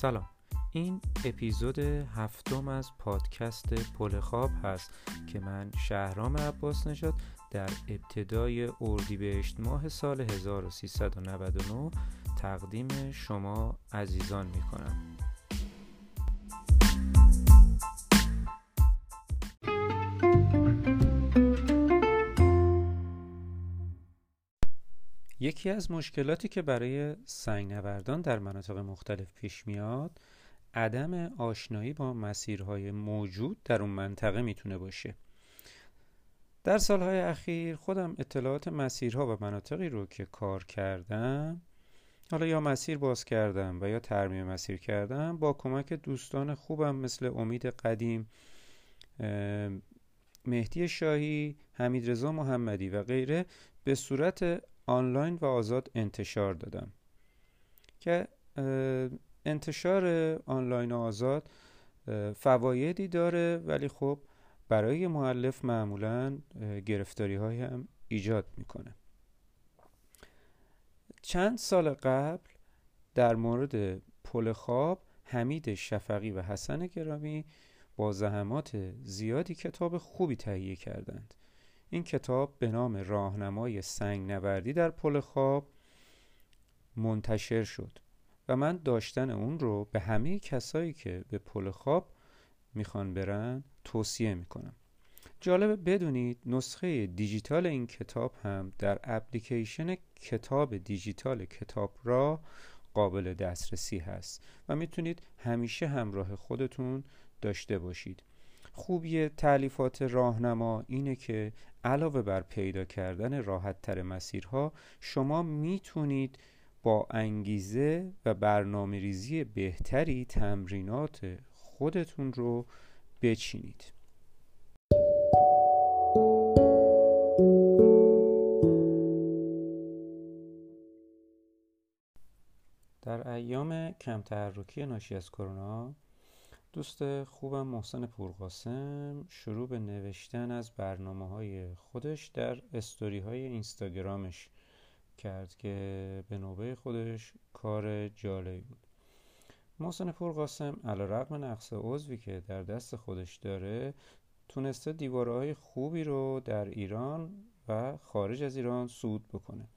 سلام. این اپیزود هفتم از پادکست پل خواب هست که من شهرام عباس نژاد در ابتدای اردیبهشت ماه سال 1399 تقدیم شما عزیزان می کنم یکی از مشکلاتی که برای سنگ نوردان در مناطق مختلف پیش میاد عدم آشنایی با مسیرهای موجود در اون منطقه می‌تونه باشه. در سالهای اخیر خودم اطلاعات مسیرها و مناطقی رو که کار کردم حالا یا مسیر باز کردم و یا ترمیم مسیر کردم با کمک دوستان خوبم مثل امید قدیم مهدی شاهی حمید رضا محمدی و غیره به صورت آنلاین و آزاد انتشار دادم. که انتشار آنلاین و آزاد فوایدی داره ولی خب برای معلف معمولا گرفتاری های هم ایجاد می‌کنه. چند سال قبل در مورد پل خواب حمید شفقی و حسن گرامی با زحمات زیادی کتاب خوبی تهیه کردند. این کتاب به نام راهنمای سنگ نوردی در پل خواب منتشر شد و من داشتن اون رو به همه کسایی که به پل خواب می‌خوان برن توصیه می‌کنم. جالبه بدونید نسخه دیجیتال این کتاب هم در اپلیکیشن کتاب دیجیتال کتاب را قابل دسترسی هست و می‌تونید همیشه همراه خودتون داشته باشید. خوبی تعلیفات راهنما اینه که علاوه بر پیدا کردن راحت تر مسیرها شما می‌تونید با انگیزه و برنامه ریزی بهتری تمرینات خودتون رو بچینید. در ایام کم تحرکی ناشی از کرونا دوست خوبم محسن پورقاسم. شروع به نوشتن از برنامه های خودش در استوری های اینستاگرامش کرد که به نوبه خودش کار جالبی بود. محسن پورقاسم علا رقم نقص عضوی که در دست خودش داره تونسته دیواره خوبی رو در ایران و خارج از ایران سود بکنه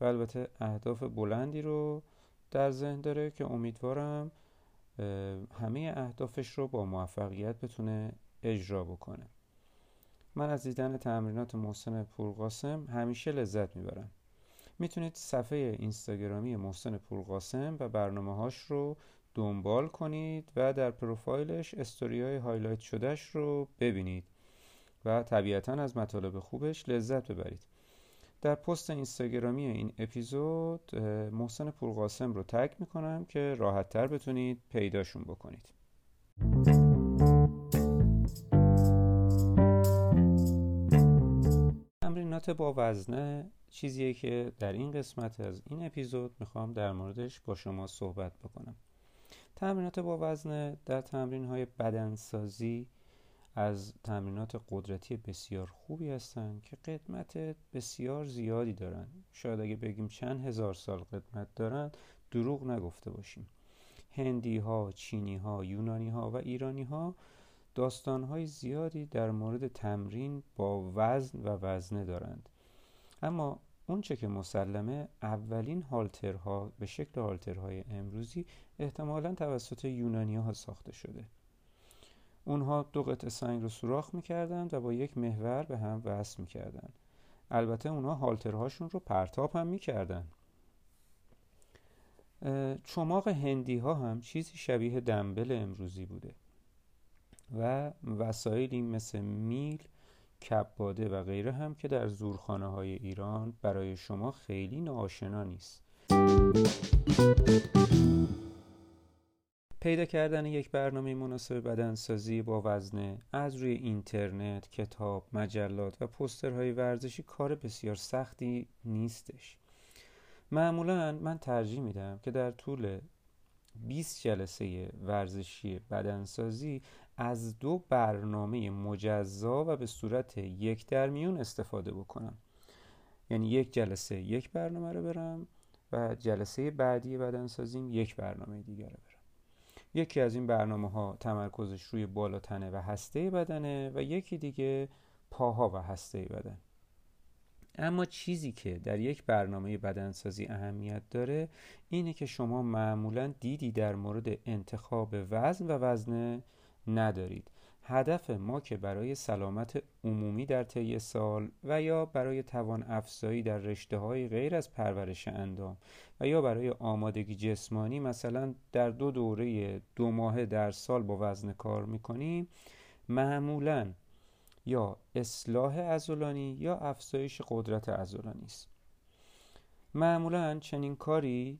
و البته اهداف بلندی رو در ذهن داره که امیدوارم همه اهدافش رو با موفقیت بتونه اجرا بکنه. من از دیدن تمرینات محسن پورقاسم همیشه لذت می‌برم. می‌تونید صفحه اینستاگرامی محسن پورقاسم و برنامه هاش رو دنبال کنید و در پروفایلش استوری های highlight شدهش رو ببینید و طبیعتا از مطالب خوبش لذت ببرید. در پست اینستاگرامی این اپیزود محسن پورقاسم رو تک می‌کنم که راحت تر بتونید پیداشون بکنید. تمرینات با وزنه چیزیه که در این قسمت از این اپیزود می‌خوام در موردش با شما صحبت بکنم. تمرینات با وزنه در تمرین های بدنسازی از تمرینات قدرتی بسیار خوبی هستند که قدمت بسیار زیادی دارن شاید اگه بگیم چند هزار سال قدمت دارن دروغ نگفته باشیم. هندی ها، چینی ها، یونانی ها و ایرانی ها داستان های زیادی در مورد تمرین با وزن و وزنه دارند. اما اونچه که مسلمه اولین هالترها به شکل هالترهای امروزی احتمالا توسط یونانی ها ساخته شده. اونها دو قطعه سنگ رو سوراخ می‌کردند و با یک محور به هم وصل می‌کردند البته اونها هالترهاشون رو پرتاب هم می‌کردن. چماق هندی ها هم چیزی شبیه دنبل امروزی بوده و وسایلی مثل میل کباده و غیره هم که در زورخانه های ایران برای شما خیلی ناآشنا نیست. پیدا کردن یک برنامه مناسب بدنسازی با وزنه از روی اینترنت، کتاب، مجلات و پسترهای ورزشی کار بسیار سختی نیستش. معمولا من ترجیح میدم که در طول 20 جلسه ورزشی بدنسازی از دو برنامه مجزا و به صورت یک در میون استفاده بکنم. یعنی یک جلسه یک برنامه رو برم و جلسه بعدی بدنسازیم یک برنامه دیگر رو برم. یکی از این برنامه ها تمرکزش روی بالاتنه و هسته بدنه و یکی دیگه پاها و هسته بدن. اما چیزی که در یک برنامه بدنسازی اهمیت داره اینه که شما معمولا دیدی در مورد انتخاب وزن و وزنه ندارید. هدف ما که برای سلامت عمومی در طی سال و یا برای توان افزایی در رشته های غیر از پرورش اندام و یا برای آمادگی جسمانی مثلا در دو دوره دو ماه در سال با وزن کار می‌کنیم معمولا یا اصلاح ازولانی یا افزایش قدرت ازولانی است. معمولا چنین کاری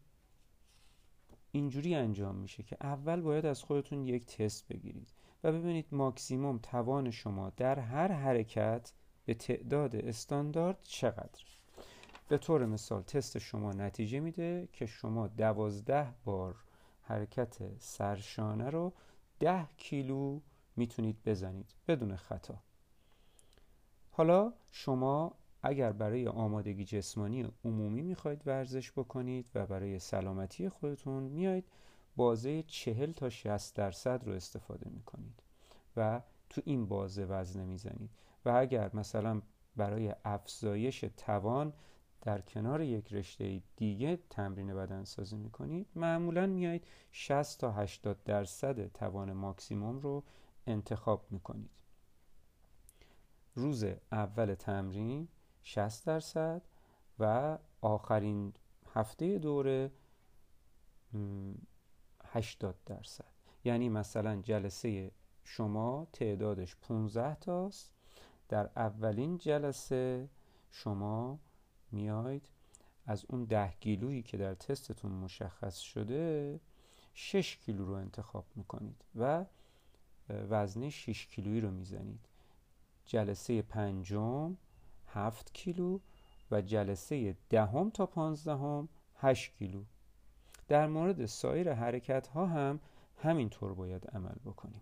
اینجوری انجام میشه که اول باید از خودتون یک تست بگیرید. و ببینید ماکسیموم توان شما در هر حرکت به تعداد استاندارد چقدر به طور مثال تست شما نتیجه میده که شما دوازده بار حرکت سرشانه رو ده کیلو می‌تونید بزنید بدون خطا. حالا شما اگر برای آمادگی جسمانی عمومی می‌خواید ورزش بکنید و برای سلامتی خودتون میایید بازه چهل تا 60 درصد رو استفاده می‌کنید و تو این بازه وزنه می‌زنید. و اگر مثلا برای افزایش توان در کنار یک رشته دیگه تمرین بدن سازی می‌کنید معمولا میایید 60 تا 80 درصد توان ماکسیموم رو انتخاب می‌کنید. روز اول تمرین 60 درصد و آخرین هفته دوره 80 درصد. یعنی مثلا جلسه شما تعدادش 15 تاست. در اولین جلسه شما میاید از اون ده کیلویی که در تستتون مشخص شده 6 کیلو رو انتخاب می‌کنید و وزنه 6 کیلویی رو می‌زنید. جلسه پنجم 7 کیلو و جلسه دهم تا پانزدهم 8 کیلو. در مورد سایر حرکت ها هم همینطور باید عمل بکنیم.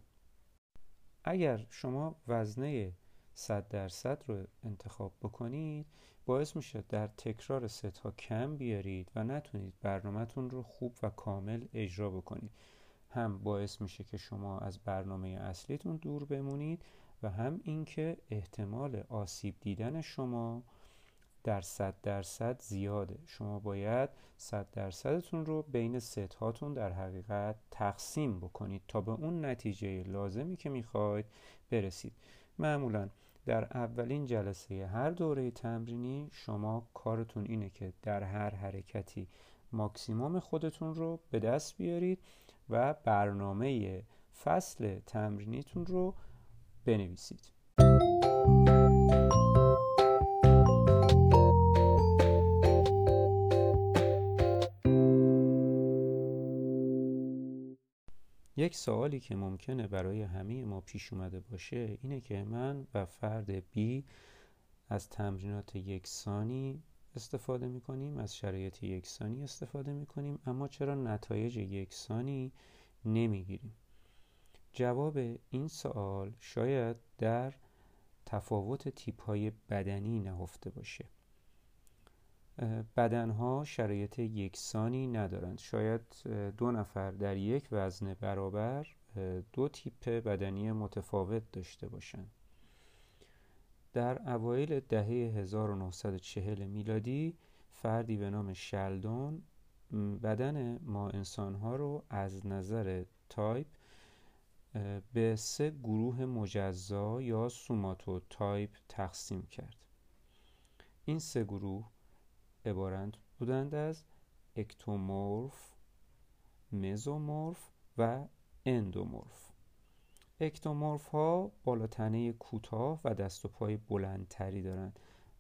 اگر شما وزنه 100 درصد رو انتخاب بکنید باعث میشه در تکرار ست ها کم بیارید و نتونید برنامهتون رو خوب و کامل اجرا بکنید. هم باعث میشه که شما از برنامه اصلیتون دور بمونید و هم اینکه احتمال آسیب دیدن شما در صد درصد زیاده. شما باید صد درصدتون رو بین ست هاتون در حقیقت تقسیم بکنید تا به اون نتیجه لازمی که می‌خواید برسید. معمولا در اولین جلسه هر دوره تمرینی شما کارتون اینه که در هر حرکتی ماکسیموم خودتون رو به دست بیارید و برنامه فصل تمرینیتون رو بنویسید. یک سوالی که ممکنه برای همه ما پیش اومده باشه اینه که من و فرد بی از تمرینات یکسانی استفاده می‌کنیم از شرایط یکسانی استفاده می‌کنیم اما چرا نتایج یکسانی نمی‌گیریم؟ جواب این سوال شاید در تفاوت تیپ های بدنی نهفته باشه. بدنها شرایط یکسانی ندارند. شاید دو نفر در یک وزن برابر دو تیپ بدنی متفاوت داشته باشند. در اوایل دهه 1940 میلادی فردی به نام شلدون بدن ما انسانها رو از نظر تایپ به سه گروه مجزا یا somatotype تقسیم کرد. این سه گروه عبارت بودند از ectomorph mesomorph و endomorph. ectomorph ها بالاتنه کوتاه و دست و پای بلندتری دارند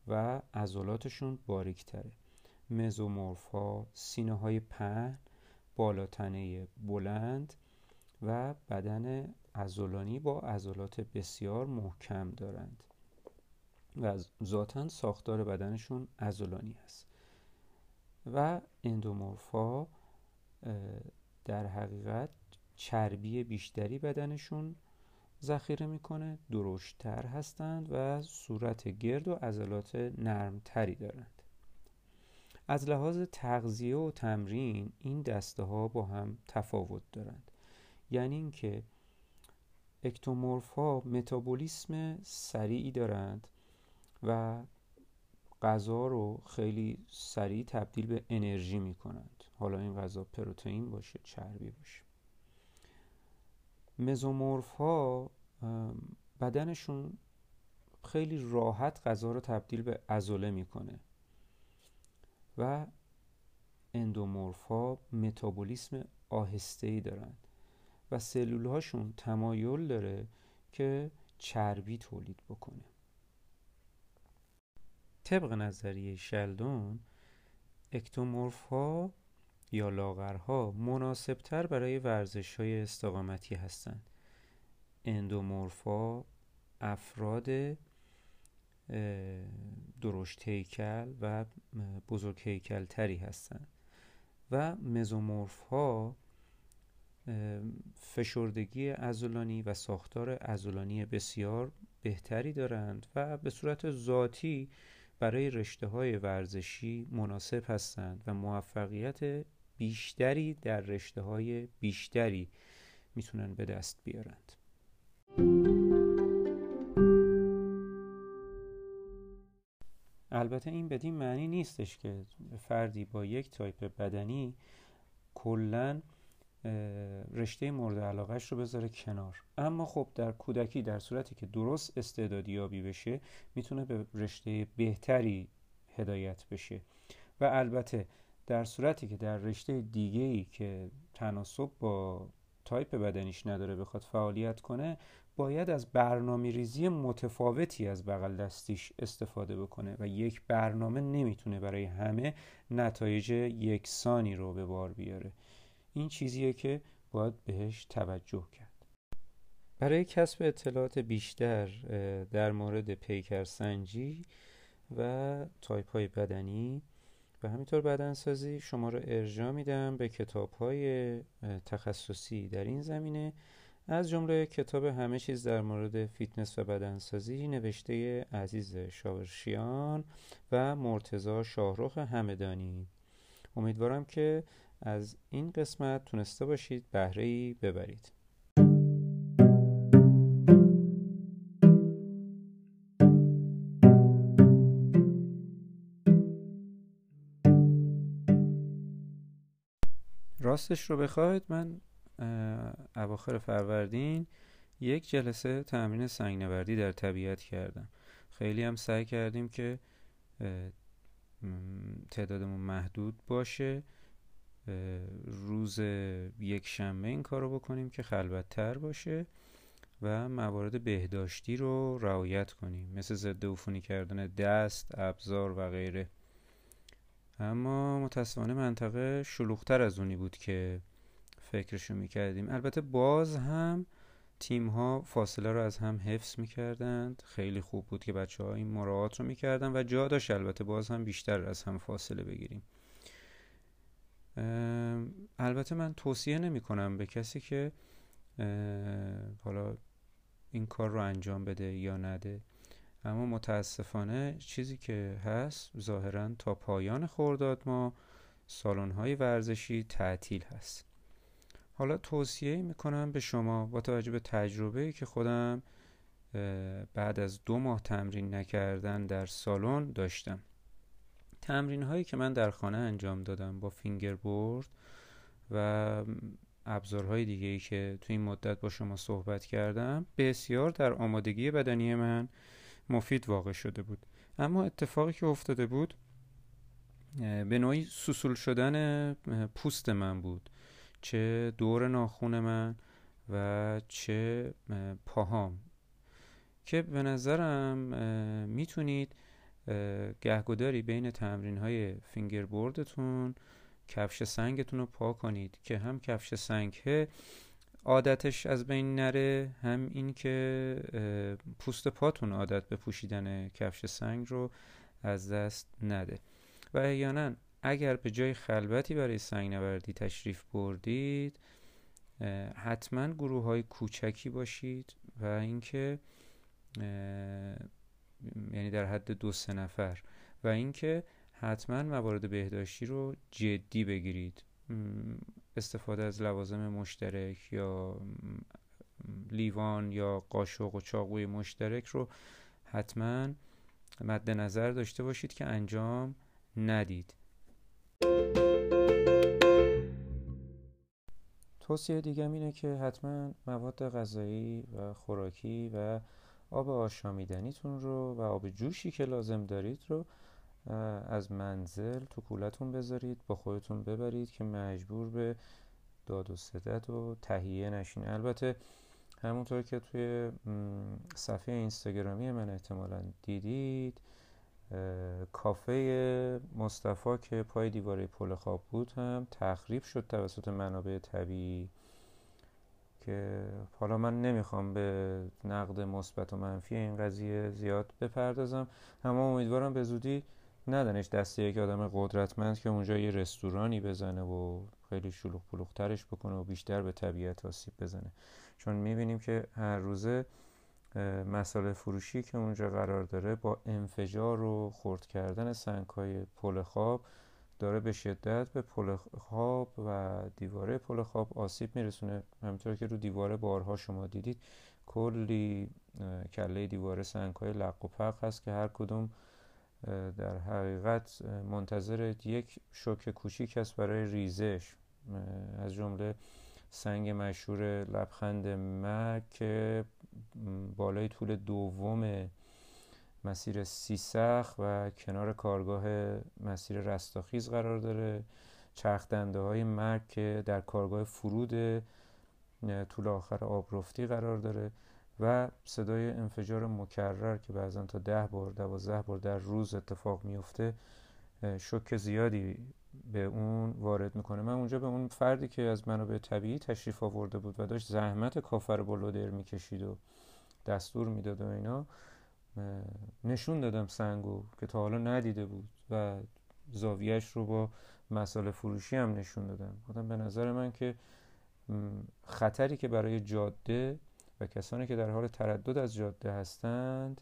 و عضلاتشون باریکتره. مزومورف ها سینه های پهن بالاتنه بلند و بدن عضلانی با عضلات بسیار محکم دارند. و ذاتا ساختار بدنشون عضلانی است و اندومورفا در حقیقت چربی بیشتری بدنشون ذخیره می‌کنه درشتتر هستند و صورت گرد و عضلات نرمتری دارند. از لحاظ تغذیه و تمرین این دسته ها با هم تفاوت دارند. یعنی اینکه اکتومورف ها متابولیسم سریعی دارند و غذا رو خیلی سریع تبدیل به انرژی می کنند حالا این غذا پروتئین باشه چربی باشه. مزومورف ها بدنشون خیلی راحت غذا رو تبدیل به ازوله می‌کنه و اندومورف ها متابولیسم آهسته ای دارند و سلول هاشون تمایل داره که چربی تولید بکنه. طبق نظریه شلدون اکتومورف ها یا لاغرها مناسبتر برای ورزش های استقامتی هستند. اندومورفا افراد درشت هیکل و بزرگ هیکل تری هستند و مزومورف ها فشردگی ازولانی و ساختار ازولانی بسیار بهتری دارند و به صورت ذاتی برای رشته های ورزشی مناسب هستند و موفقیت بیشتری در رشته های بیشتری می‌تونن به دست بیارند. البته این بدین معنی نیستش که فردی با یک تایپ بدنی کلا رشته مورد علاقهش رو بذاره کنار. اما خب در کودکی در صورتی که درست استعدادی یابی بشه می‌تونه به رشته بهتری هدایت بشه. و البته در صورتی که در رشته دیگه ای که تناسب با تایپ بدنیش نداره بخواد فعالیت کنه باید از برنامه ریزی متفاوتی از بغل دستیش استفاده بکنه و یک برنامه نمی‌تونه برای همه نتایج یکسانی رو به بار بیاره. این چیزیه که باید بهش توجه کرد. برای کسب اطلاعات بیشتر در مورد پیکرسنجی و تایپ های بدنی و همینطور بدنسازی شما رو ارجاع میدم به کتاب های تخصصی در این زمینه. از جمله کتاب همه چیز در مورد فیتنس و بدنسازی نوشته عزیز شاورشیان و مرتضی شاهروخ همدانی. امیدوارم که از این قسمت تونسته باشید بهره ای ببرید. راستش رو بخواید من اواخر فروردین یک جلسه تمرین سنگنوردی در طبیعت کردم. خیلی هم سعی کردیم که تعدادمون محدود باشه. روز یک شنبه این کار رو بکنیم که خلوتتر باشه و موارد بهداشتی رو رعایت کنیم. مثل ضد عفونی کردن دست، ابزار و غیره. اما متاسفانه منطقه شلوغتر از اونی بود که فکرشو می‌کردیم. البته باز هم تیم ها فاصله رو از هم حفظ می‌کردند. خیلی خوب بود که بچه ها این مراعات رو می‌کردن و جا داشت. البته باز هم بیشتر از هم فاصله بگیریم. البته من توصیه نمی کنم به کسی که حالا این کار رو انجام بده یا نده. اما متاسفانه چیزی که هست ظاهرا تا پایان خورداد ما سالن های ورزشی تعطیل هست. حالا توصیه می‌کنم به شما با توجه به تجربه که خودم بعد از دو ماه تمرین نکردن در سالن داشتم. تمرین هایی که من در خانه انجام دادم با فینگر بورد و ابزارهای دیگه ای که تو این مدت با شما صحبت کردم بسیار در آمادگی بدنی من مفید واقع شده بود. اما اتفاقی که افتاده بود به نوعی سوسول شدن پوست من بود چه دور ناخون من و چه پاهام. که به نظرم می‌تونید گهگداری بین تمرین های فینگر بوردتون کفش سنگتون رو پا کنید که هم کفش سنگ عادتش از بین نره هم این که پوست پاتون عادت به پوشیدن کفش سنگ رو از دست نده. و احیانا اگر به جای خلوتی برای سنگ نوردی تشریف بردید حتما گروه های کوچکی باشید و اینکه یعنی در حد دو سه نفر. و اینکه حتما موارد بهداشتی رو جدی بگیرید. استفاده از لوازم مشترک یا لیوان یا قاشق و چاقوی مشترک رو حتما مد نظر داشته باشید که انجام ندید. توصیه دیگه اینه که حتما مواد غذایی و خوراکی و آب آشامیدنیتون رو و آب جوشی که لازم دارید رو از منزل تو کولتون بذارید با خودتون ببرید که مجبور به داد و ستد و تهیه نشین. البته همونطور که توی صفحه اینستاگرامی من احتمالا دیدید کافه مصطفی که پای دیواره پل خواب بود هم تخریب شد توسط منابع طبیعی. که حالا من نمی‌خوام به نقد مثبت و منفی این قضیه زیاد بپردازم اما امیدوارم به زودی ندنش دسته یک آدم قدرتمند که اونجا یه رستورانی بزنه و خیلی شلوغ پلوغ ترش بکنه و بیشتر به طبیعت آسیب بزنه. چون می‌بینیم که هر روزه مسائل فروشی که اونجا قرار داره با انفجار و خورد کردن سنگ های پل خواب داره به شدت به پل خواب و دیواره پل خواب آسیب میرسونه. همینطور که رو دیواره بارها شما دیدید کلی کله دیواره سنگ های لق و پق هست که هر کدوم در حقیقت منتظر یک شوک کوچیک است برای ریزش. از جمله سنگ مشهور لبخند مرگ که بالای طول دوم مسیر سیسخ و کنار کارگاه مسیر رستاخیز قرار داره. چرخ دنده های مرگ که در کارگاه فرود طول آخر آبرفتی قرار داره و صدای انفجار مکرر که بعضا تا ده بار دوازده بار در روز اتفاق میفته شک زیادی به اون وارد می‌کنه. من اونجا به اون فردی که از منابع طبیعی تشریف آورده بود و داشت زحمت کافر با لودر می‌کشید و دستور می‌داد و اینا نشون دادم سنگو که تا حالا ندیده بود و زاویهش رو با مسائل فروشی هم نشون دادم. گفتم به نظر من که خطری که برای جاده و کسانی که در حال تردد از جاده هستند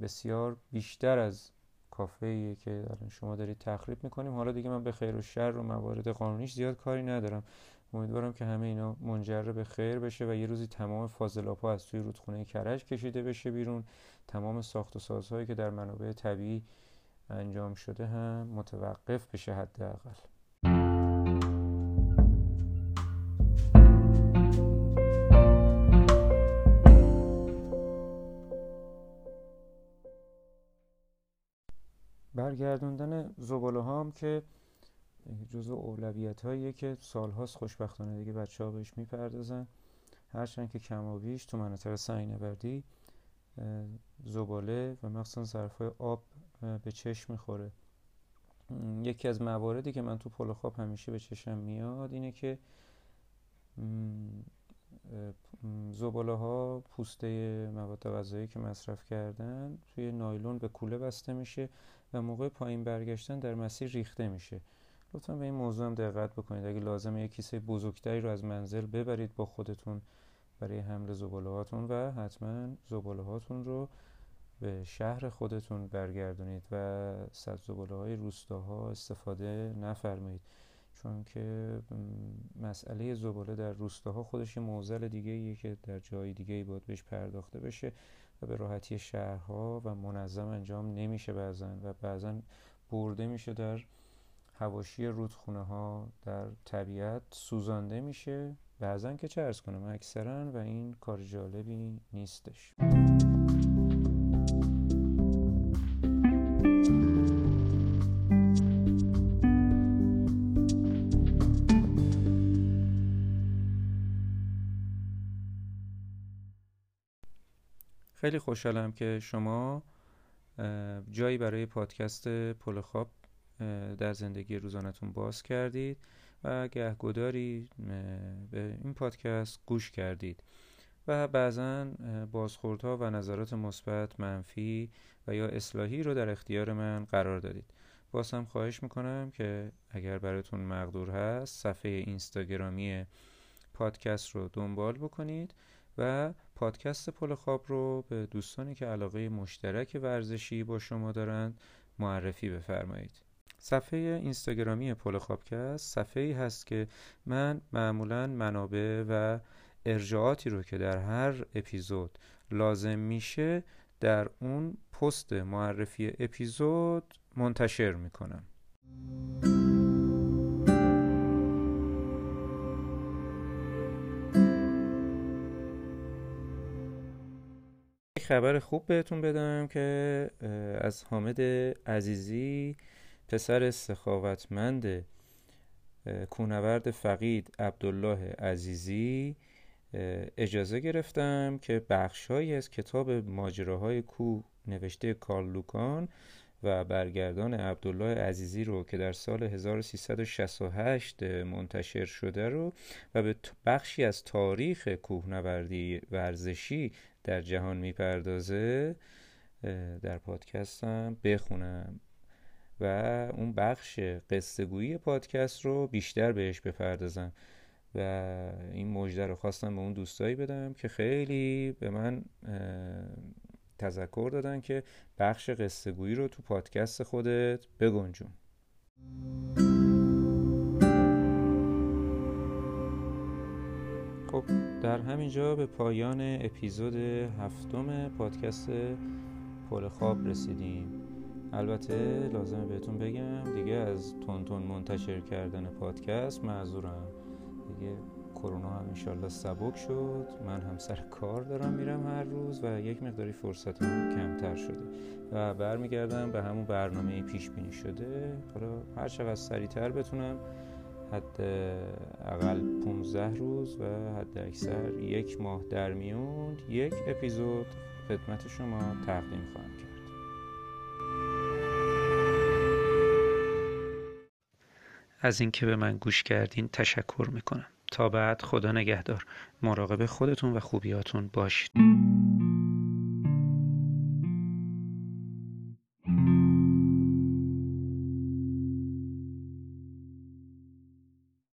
بسیار بیشتر از کافه که الان شما دارید تخریب می‌کنیم. حالا دیگه من به خیر و شر و موارد قانونیش زیاد کاری ندارم. امیدوارم که همه اینا منجر به خیر بشه و یه روزی تمام فاضلاپا از توی رودخونه کرج کشیده بشه بیرون. تمام ساخت و سازهایی که در منابع طبیعی انجام شده هم متوقف بشه حداقل. برگردوندن زباله هم که جزو اولویت هاییه که سالهاست خوشبختانه دیگه بچه ها بهش می‌پردازن. هرچند که کم و بیش تو مناطق سنگ نوردی زباله و مخصوصا ظرف آب به چشم می‌خوره. یکی از مواردی که من تو پل خواب همیشه به چشم میاد اینه که زباله ها پوسته مواد غذایی که مصرف کردن توی نایلون به کوله بسته میشه و موقع پایین برگشتن در مسیر ریخته میشه. لطفا به این موضوع هم دقت بکنید. اگه لازمه یک کیسه بزرگتری رو از منزل ببرید با خودتون برای حمل زباله هاتون و حتما زباله هاتون رو به شهر خودتون برگردونید و صد زباله های روستاها استفاده نفرمایید. چون که مسئله زباله در روستاها خودش موزل دیگه ایه که در جای دیگه باید بهش پرداخته بشه و به راحتی شهرها و منظم انجام نمیشه بعضا و بعضا برده میشه در هواشی رودخونه ها در طبیعت سوزانده میشه بعضا که چه ارز کنم اکثرا و این کار جالبی نیستش. خیلی خوشحالم که شما جایی برای پادکست پل خواب در زندگی روزانتون باز کردید و گهگداری به این پادکست گوش کردید. و بعضا بازخوردها و نظرات مثبت منفی و یا اصلاحی رو در اختیار من قرار دادید. باز خواهش می‌کنم که اگر براتون مقدور هست صفحه اینستاگرامی پادکست رو دنبال بکنید و پادکست پل خواب رو به دوستانی که علاقه مشترک ورزشی با شما دارند معرفی بفرمایید. صفحه اینستاگرامی پل خوابکست صفحه ای هست که من معمولا منابع و ارجاعاتی رو که در هر اپیزود لازم میشه در اون پست معرفی اپیزود منتشر می‌کنم. خبر خوب بهتون بدم که از حامد عزیزی پسر سخاوتمند کونورد فقید عبدالله عزیزی اجازه گرفتم که بخشهایی از کتاب ماجراهای کوه نوشته کارل لوکان و برگردان عبدالله عزیزی رو که در سال 1368 منتشر شده رو و به بخشی از تاریخ کوهنوردی ورزشی در جهان می‌پردازه در پادکستم بخونم. و اون بخش قصه پادکست رو بیشتر بهش بپردازم. و این مژده رو خواستم به اون دوستایی بدم که خیلی به من تذکر دادن که بخش قصه رو تو پادکست خودت بگنجون. خب در همینجا به پایان اپیزود هفتم پادکست پل خواب رسیدیم. البته لازمه بهتون بگم دیگه از تون منتشر کردن پادکست معذورم. دیگه کرونا هم انشالله سبک شد. من هم سر کار دارم میرم هر روز و یک مقداری فرصت هم کمتر شده. و برمیگردم به همون برنامه پیش بینی شده. حالا هر چقدر سریعتر بتونم حد اقل 15 روز و حد اکثر یک ماه در میون یک اپیزود خدمت شما تقدیم خواهم از اینکه به من گوش کردین تشکر می‌کنم. تا بعد خدا نگهدار. مراقب خودتون و خوبیاتون باشید.